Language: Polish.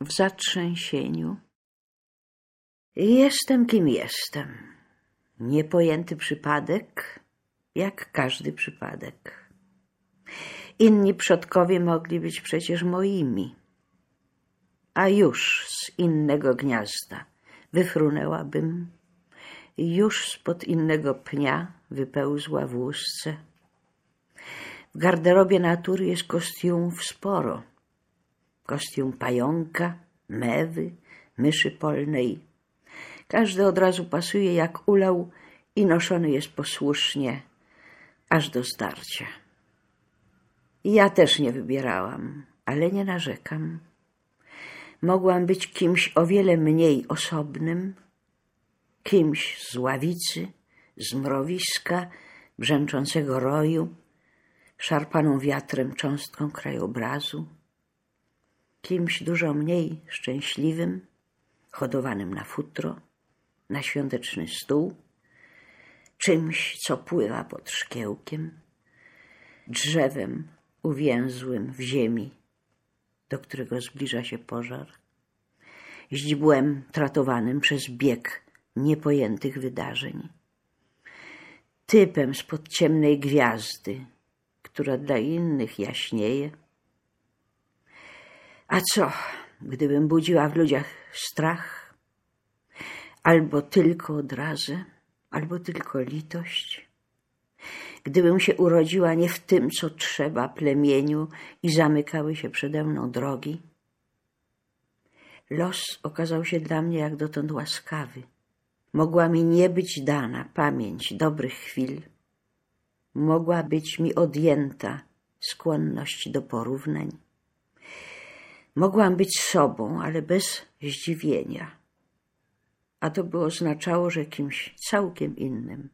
w zatrzęsieniu. Jestem kim jestem. Niepojęty przypadek, jak każdy przypadek. Inni przodkowie mogli być przecież moimi. A już z innego gniazda wyfrunęłabym, już spod innego pnia wypełzła w. W garderobie natury jest kostiumów sporo. Kostium pająka, mewy, myszy polnej. Każdy od razu pasuje jak ulał i noszony jest posłusznie, aż do starcia. Ja też nie wybierałam, ale nie narzekam. Mogłam być kimś o wiele mniej osobnym, kimś z ławicy, z mrowiska, brzęczącego roju, szarpaną wiatrem cząstką krajobrazu, kimś dużo mniej szczęśliwym, hodowanym na futro, na świąteczny stół, czymś, co pływa pod szkiełkiem, drzewem uwięzłym w ziemi, do którego zbliża się pożar, źdźbłem tratowanym przez bieg niepojętych wydarzeń, typem spod ciemnej gwiazdy, która dla innych jaśnieje. A co, gdybym budziła w ludziach strach, albo tylko odrazę, albo tylko litość? Gdybym się urodziła nie w tym, co trzeba plemieniu i zamykały się przede mną drogi? Los okazał się dla mnie jak dotąd łaskawy. Mogła mi nie być dana pamięć dobrych chwil, mogła być mi odjęta skłonność do porównań. Mogłam być sobą, ale bez zdziwienia, a to by oznaczało, że kimś całkiem innym.